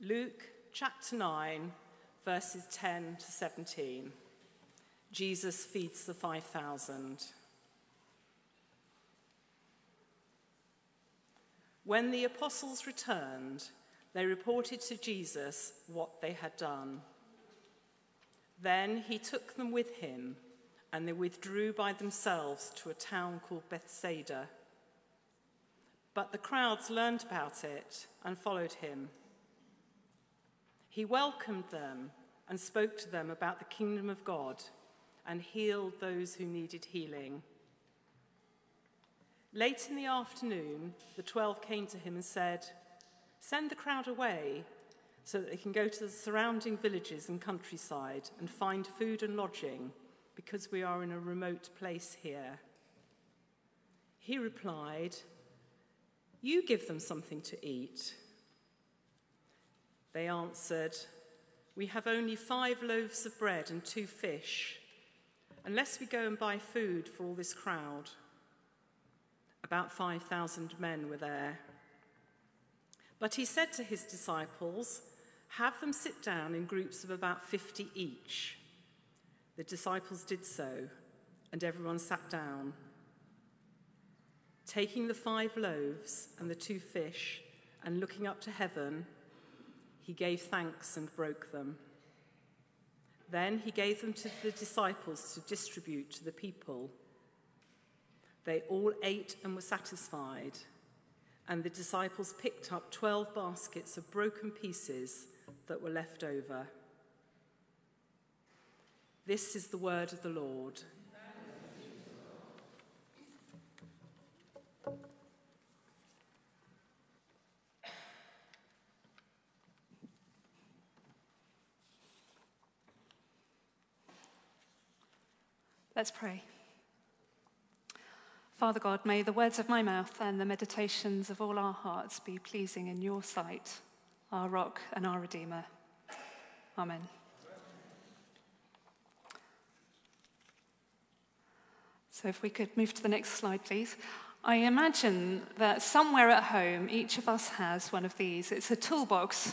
Luke chapter 9, verses 10 to 17. Jesus feeds the 5,000. When the apostles returned, they reported to Jesus what they had done. Then he took them with him, and they withdrew by themselves to a town called Bethsaida. But the crowds learned about it and followed him. He welcomed them and spoke to them about the kingdom of God and healed those who needed healing. Late in the afternoon, the twelve came to him and said, Send the crowd away so that they can go to the surrounding villages and countryside and find food and lodging because we are in a remote place here. He replied, You give them something to eat. They answered, We have only five loaves of bread and two fish, unless we go and buy food for all this crowd. About 5,000 men were there. But he said to his disciples, Have them sit down in groups of about 50 each. The disciples did so, and everyone sat down. Taking the five loaves and the two fish, and looking up to heaven, he gave thanks and broke them. Then he gave them to the disciples to distribute to the people. They all ate and were satisfied, and the disciples picked up 12 baskets of broken pieces that were left over. This is the word of the Lord. Let's pray. Father God, may the words of my mouth and the meditations of all our hearts be pleasing in your sight, our rock and our redeemer. Amen. So, if we could move to the next slide, please. I imagine that somewhere at home, each of us has one of these. It's a toolbox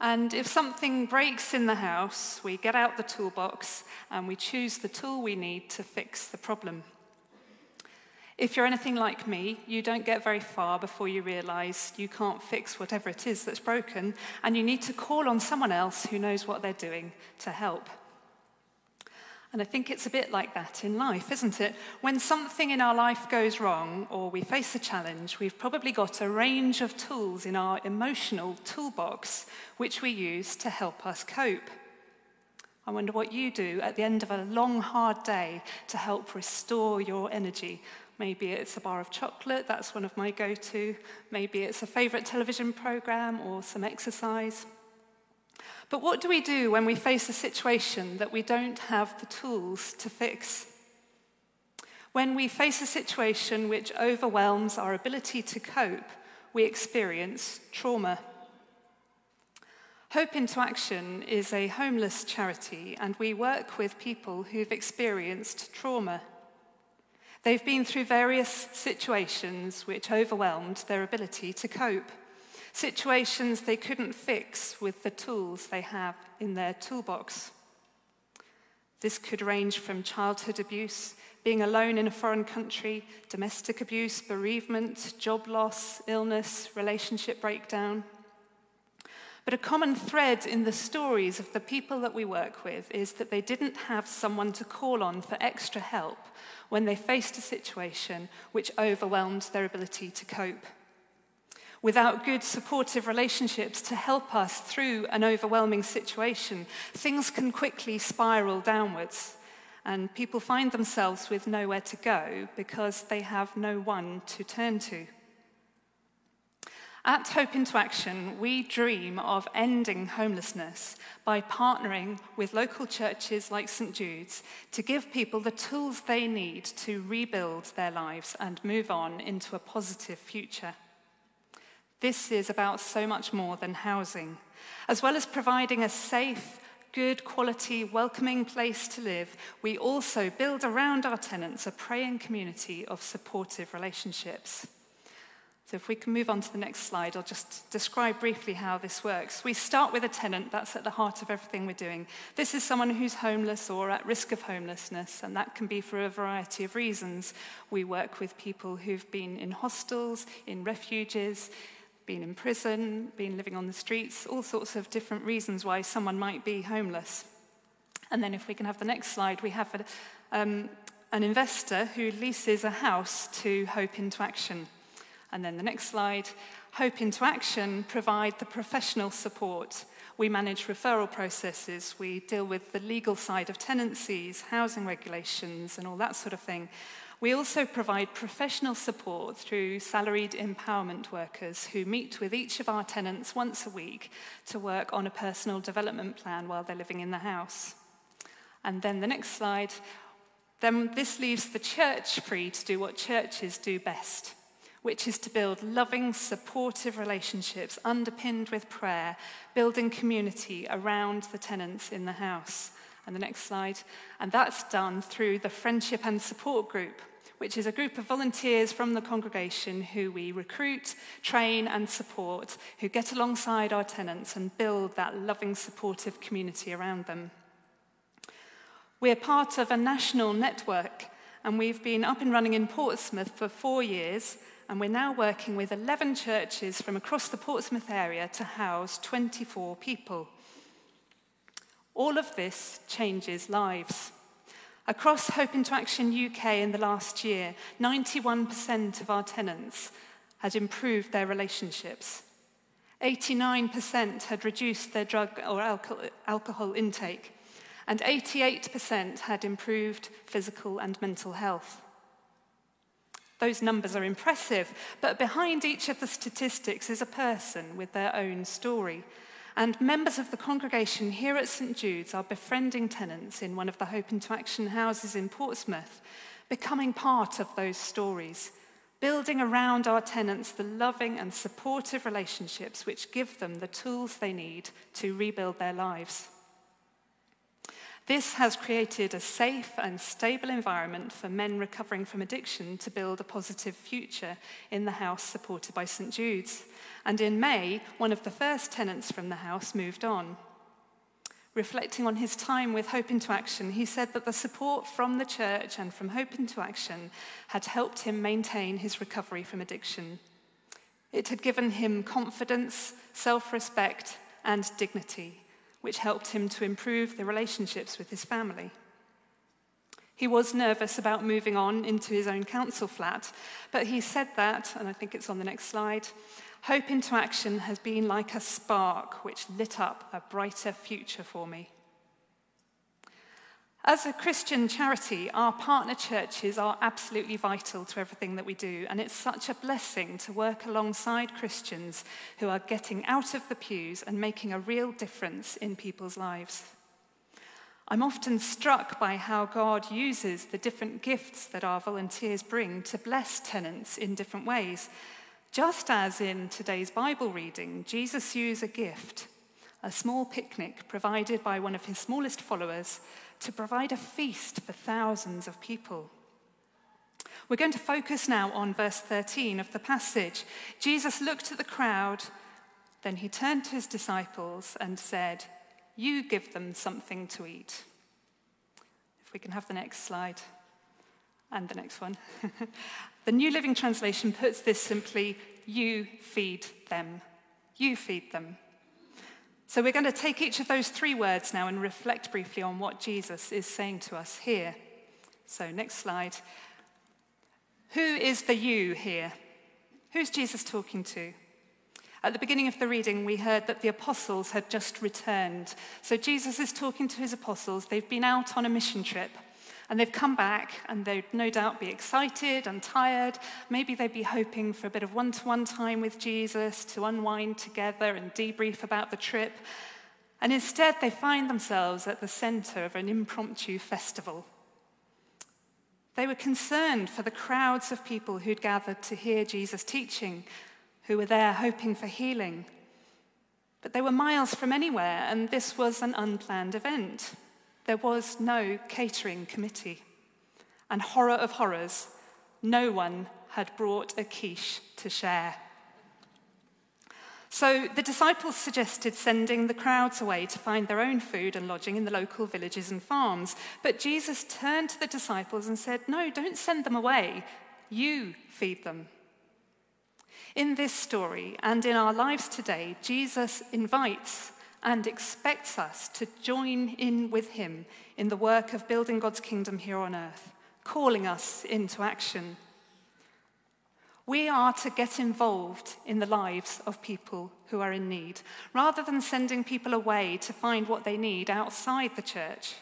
and if something breaks in the house, we get out the toolbox and we choose the tool we need to fix the problem. If you're anything like me, you don't get very far before you realize you can't fix whatever it is that's broken, and you need to call on someone else who knows what they're doing to help. And I think it's a bit like that in life, isn't it? When something in our life goes wrong or we face a challenge, we've probably got a range of tools in our emotional toolbox which we use to help us cope. I wonder what you do at the end of a long, hard day to help restore your energy. Maybe it's a bar of chocolate, that's one of my go to. Maybe it's a favorite television program or some exercise. But what do we do when we face a situation that we don't have the tools to fix? When we face a situation which overwhelms our ability to cope, we experience trauma. Hope into Action is a homeless charity, and we work with people who've experienced trauma. They've been through various situations which overwhelmed their ability to cope situations they couldn't fix with the tools they have in their toolbox. This could range from childhood abuse, being alone in a foreign country, domestic abuse, bereavement, job loss, illness, relationship breakdown. But a common thread in the stories of the people that we work with is that they didn't have someone to call on for extra help when they faced a situation which overwhelmed their ability to cope. Without good supportive relationships to help us through an overwhelming situation, things can quickly spiral downwards, and people find themselves with nowhere to go because they have no one to turn to. At Hope into Action, we dream of ending homelessness by partnering with local churches like St. Jude's to give people the tools they need to rebuild their lives and move on into a positive future. This is about so much more than housing. As well as providing a safe, good quality, welcoming place to live, we also build around our tenants a praying community of supportive relationships. So, if we can move on to the next slide, I'll just describe briefly how this works. We start with a tenant, that's at the heart of everything we're doing. This is someone who's homeless or at risk of homelessness, and that can be for a variety of reasons. We work with people who've been in hostels, in refuges, been in prison, been living on the streets, all sorts of different reasons why someone might be homeless. And then, if we can have the next slide, we have a, um, an investor who leases a house to Hope into Action. And then the next slide Hope into Action provide the professional support. We manage referral processes, we deal with the legal side of tenancies, housing regulations, and all that sort of thing. We also provide professional support through salaried empowerment workers who meet with each of our tenants once a week to work on a personal development plan while they're living in the house. And then the next slide, then this leaves the church free to do what churches do best which is to build loving, supportive relationships underpinned with prayer, building community around the tenants in the house. And the next slide. And that's done through the Friendship and Support Group, which is a group of volunteers from the congregation who we recruit, train, and support, who get alongside our tenants and build that loving, supportive community around them. We're part of a national network, and we've been up and running in Portsmouth for four years and we're now working with 11 churches from across the Portsmouth area to house 24 people. All of this changes lives. Across Hope into Action UK in the last year, 91% of our tenants had improved their relationships. 89% had reduced their drug or alcohol intake, and 88% had improved physical and mental health. Those numbers are impressive, but behind each of the statistics is a person with their own story. And members of the congregation here at St Jude's are befriending tenants in one of the Hope into Action houses in Portsmouth, becoming part of those stories, building around our tenants the loving and supportive relationships which give them the tools they need to rebuild their lives. This has created a safe and stable environment for men recovering from addiction to build a positive future in the house supported by St Jude's. And in May, one of the first tenants from the house moved on. Reflecting on his time with Hope into Action, he said that the support from the church and from Hope into Action had helped him maintain his recovery from addiction. It had given him confidence, self respect, and dignity which helped him to improve the relationships with his family. He was nervous about moving on into his own council flat, but he said that, and I think it's on the next slide hope into action has been like a spark which lit up a brighter future for me. As a Christian charity, our partner churches are absolutely vital to everything that we do, and it's such a blessing to work alongside Christians who are getting out of the pews and making a real difference in people's lives. I'm often struck by how God uses the different gifts that our volunteers bring to bless tenants in different ways. Just as in today's Bible reading, Jesus used a gift, a small picnic provided by one of his smallest followers to provide a feast for thousands of people. We're going to focus now on verse 13 of the passage. Jesus looked at the crowd, then he turned to his disciples and said, You give them something to eat. If we can have the next slide and the next one. the New Living Translation puts this simply You feed them. You feed them. So we're going to take each of those three words now and reflect briefly on what Jesus is saying to us here. So, next slide. Who is the you here? Who's Jesus talking to? At the beginning of the reading, we heard that the apostles had just returned. So Jesus is talking to his apostles. They've been out on a mission trip. And they've come back and they'd no doubt be excited and tired. Maybe they'd be hoping for a bit of one to one time with Jesus to unwind together and debrief about the trip. And instead, they find themselves at the center of an impromptu festival. They were concerned for the crowds of people who'd gathered to hear Jesus teaching, who were there hoping for healing. But they were miles from anywhere, and this was an unplanned event. There was no catering committee. And horror of horrors, no one had brought a quiche to share. So the disciples suggested sending the crowds away to find their own food and lodging in the local villages and farms. But Jesus turned to the disciples and said, No, don't send them away. You feed them. In this story and in our lives today, Jesus invites and expects us to join in with him in the work of building God's kingdom here on earth, calling us into action. We are to get involved in the lives of people who are in need, rather than sending people away to find what they need outside the church.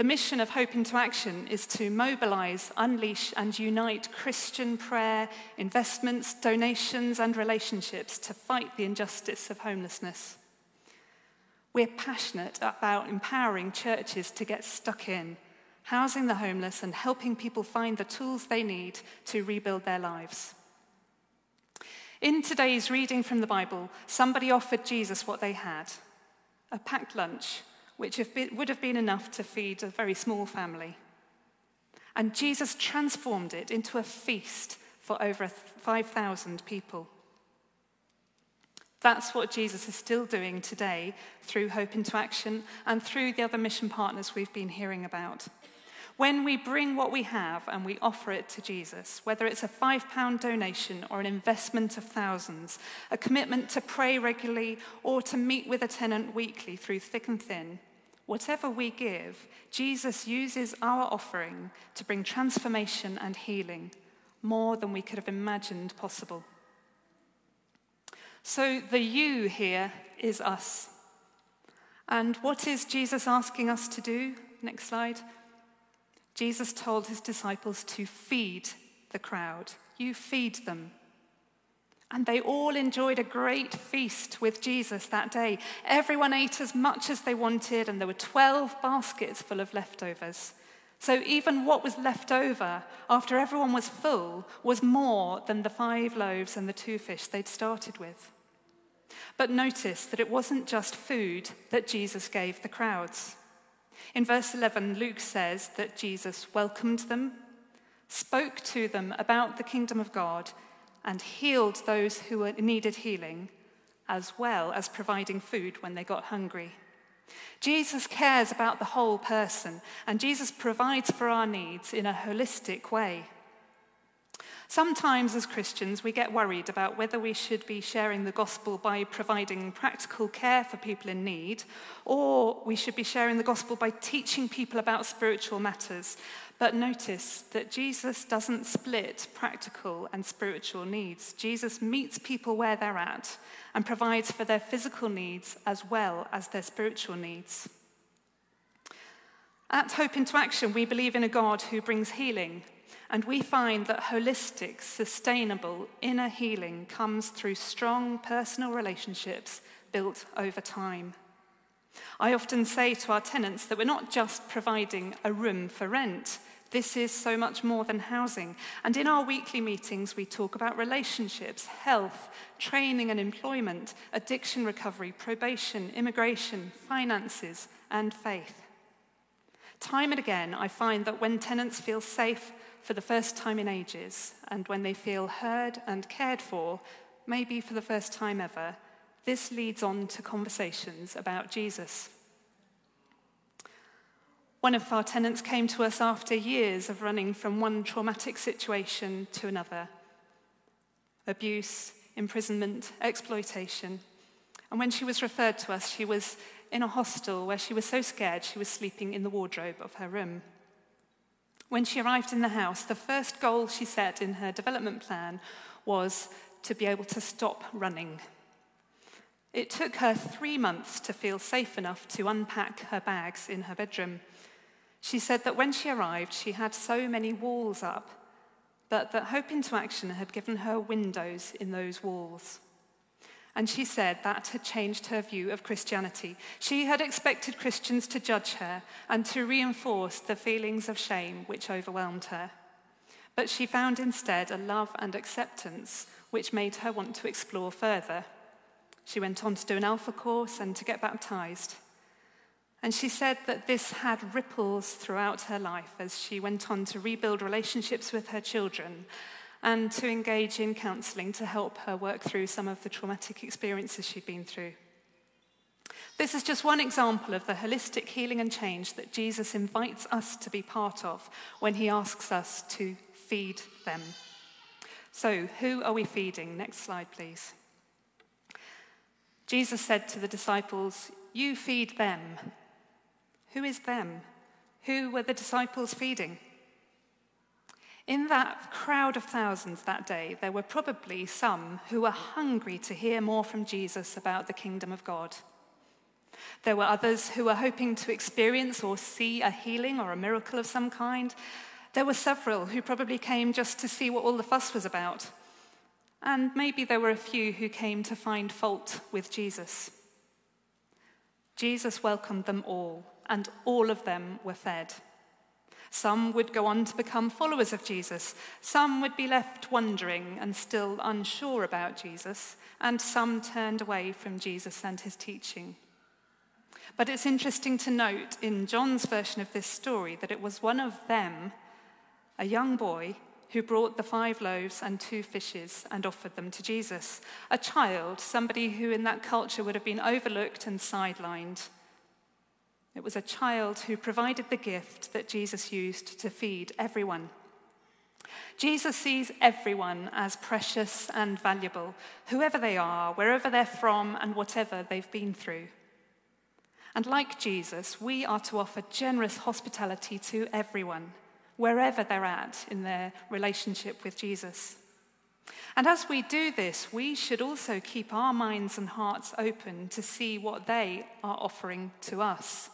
The mission of Hope into Action is to mobilize, unleash, and unite Christian prayer, investments, donations, and relationships to fight the injustice of homelessness. We're passionate about empowering churches to get stuck in, housing the homeless, and helping people find the tools they need to rebuild their lives. In today's reading from the Bible, somebody offered Jesus what they had a packed lunch which been, would have been enough to feed a very small family. And Jesus transformed it into a feast for over 5,000 people. That's what Jesus is still doing today through Hope into Action and through the other mission partners we've been hearing about. When we bring what we have and we offer it to Jesus, whether it's a five pound donation or an investment of thousands, a commitment to pray regularly or to meet with a tenant weekly through thick and thin, Whatever we give, Jesus uses our offering to bring transformation and healing more than we could have imagined possible. So the you here is us. And what is Jesus asking us to do? Next slide. Jesus told his disciples to feed the crowd. You feed them. And they all enjoyed a great feast with Jesus that day. Everyone ate as much as they wanted, and there were 12 baskets full of leftovers. So even what was left over after everyone was full was more than the five loaves and the two fish they'd started with. But notice that it wasn't just food that Jesus gave the crowds. In verse 11, Luke says that Jesus welcomed them, spoke to them about the kingdom of God, and healed those who needed healing, as well as providing food when they got hungry. Jesus cares about the whole person, and Jesus provides for our needs in a holistic way. Sometimes, as Christians, we get worried about whether we should be sharing the gospel by providing practical care for people in need, or we should be sharing the gospel by teaching people about spiritual matters. But notice that Jesus doesn't split practical and spiritual needs. Jesus meets people where they're at and provides for their physical needs as well as their spiritual needs. At Hope into Action, we believe in a God who brings healing, and we find that holistic, sustainable inner healing comes through strong personal relationships built over time. I often say to our tenants that we're not just providing a room for rent, this is so much more than housing. And in our weekly meetings, we talk about relationships, health, training and employment, addiction recovery, probation, immigration, finances, and faith. Time and again, I find that when tenants feel safe for the first time in ages, and when they feel heard and cared for, maybe for the first time ever, this leads on to conversations about Jesus. One of our tenants came to us after years of running from one traumatic situation to another abuse, imprisonment, exploitation. And when she was referred to us, she was in a hostel where she was so scared she was sleeping in the wardrobe of her room. When she arrived in the house, the first goal she set in her development plan was to be able to stop running. It took her three months to feel safe enough to unpack her bags in her bedroom. She said that when she arrived, she had so many walls up, but that Hope into Action had given her windows in those walls. And she said that had changed her view of Christianity. She had expected Christians to judge her and to reinforce the feelings of shame which overwhelmed her. But she found instead a love and acceptance which made her want to explore further. She went on to do an Alpha course and to get baptized. And she said that this had ripples throughout her life as she went on to rebuild relationships with her children and to engage in counselling to help her work through some of the traumatic experiences she'd been through. This is just one example of the holistic healing and change that Jesus invites us to be part of when he asks us to feed them. So, who are we feeding? Next slide, please. Jesus said to the disciples, You feed them. Who is them? Who were the disciples feeding? In that crowd of thousands that day, there were probably some who were hungry to hear more from Jesus about the kingdom of God. There were others who were hoping to experience or see a healing or a miracle of some kind. There were several who probably came just to see what all the fuss was about. And maybe there were a few who came to find fault with Jesus. Jesus welcomed them all, and all of them were fed. Some would go on to become followers of Jesus. Some would be left wondering and still unsure about Jesus. And some turned away from Jesus and his teaching. But it's interesting to note in John's version of this story that it was one of them, a young boy, who brought the five loaves and two fishes and offered them to Jesus. A child, somebody who in that culture would have been overlooked and sidelined. It was a child who provided the gift that Jesus used to feed everyone. Jesus sees everyone as precious and valuable, whoever they are, wherever they're from, and whatever they've been through. And like Jesus, we are to offer generous hospitality to everyone, wherever they're at in their relationship with Jesus. And as we do this, we should also keep our minds and hearts open to see what they are offering to us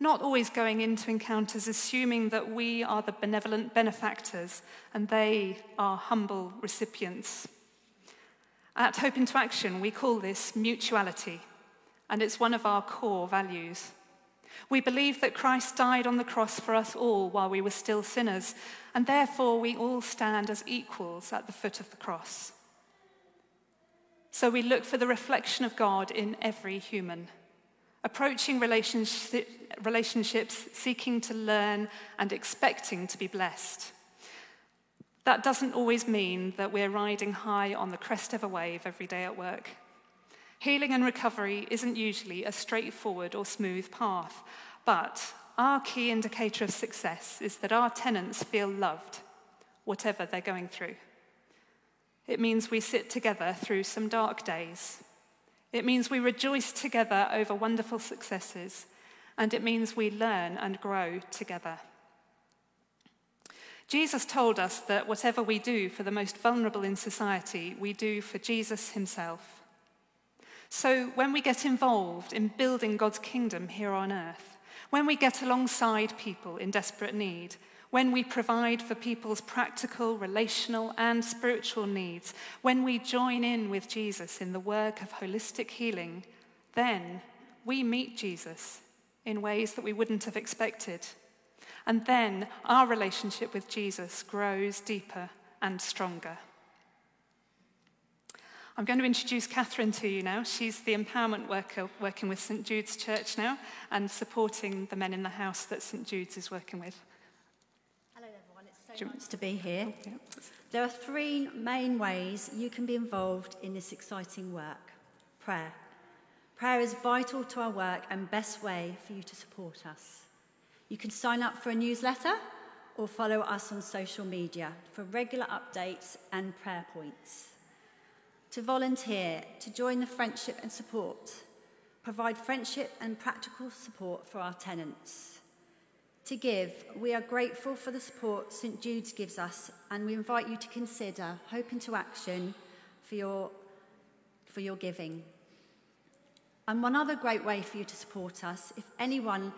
not always going into encounters assuming that we are the benevolent benefactors and they are humble recipients. At Hope into Action, we call this mutuality, and it's one of our core values. We believe that Christ died on the cross for us all while we were still sinners, and therefore we all stand as equals at the foot of the cross. So we look for the reflection of God in every human approaching relationships seeking to learn and expecting to be blessed. That doesn't always mean that we're riding high on the crest of a wave every day at work. Healing and recovery isn't usually a straightforward or smooth path, but our key indicator of success is that our tenants feel loved, whatever they're going through. It means we sit together through some dark days it means we rejoice together over wonderful successes, and it means we learn and grow together. Jesus told us that whatever we do for the most vulnerable in society, we do for Jesus himself. So when we get involved in building God's kingdom here on earth, when we get alongside people in desperate need, when we provide for people's practical, relational, and spiritual needs, when we join in with Jesus in the work of holistic healing, then we meet Jesus in ways that we wouldn't have expected. And then our relationship with Jesus grows deeper and stronger. I'm going to introduce Catherine to you now. She's the empowerment worker working with St. Jude's Church now and supporting the men in the house that St. Jude's is working with Hello, everyone. It's so nice to be here. Oh, there are three main ways you can be involved in this exciting work. Prayer. Prayer is vital to our work and best way for you to support us. You can sign up for a newsletter or follow us on social media for regular updates and prayer points. To volunteer, to join the friendship and support, provide friendship and practical support for our tenants to give, we are grateful for the support St Jude's gives us, and we invite you to consider Hope into Action for your, for your giving. And one other great way for you to support us, if anyone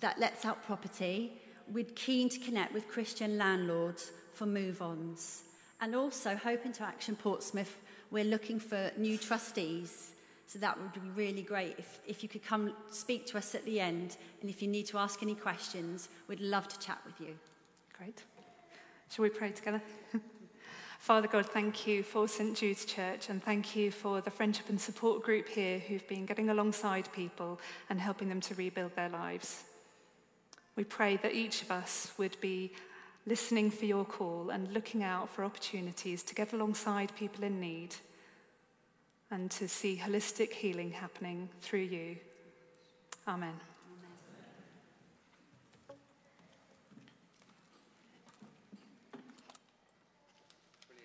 that lets out property, we're keen to connect with Christian landlords for move ons. And also, Hope into Action Portsmouth, we're looking for new trustees so that would be really great if, if you could come speak to us at the end. And if you need to ask any questions, we'd love to chat with you. Great. Shall we pray together? Father God, thank you for St. Jude's Church and thank you for the friendship and support group here who've been getting alongside people and helping them to rebuild their lives. We pray that each of us would be listening for your call and looking out for opportunities to get alongside people in need and to see holistic healing happening through you. Amen.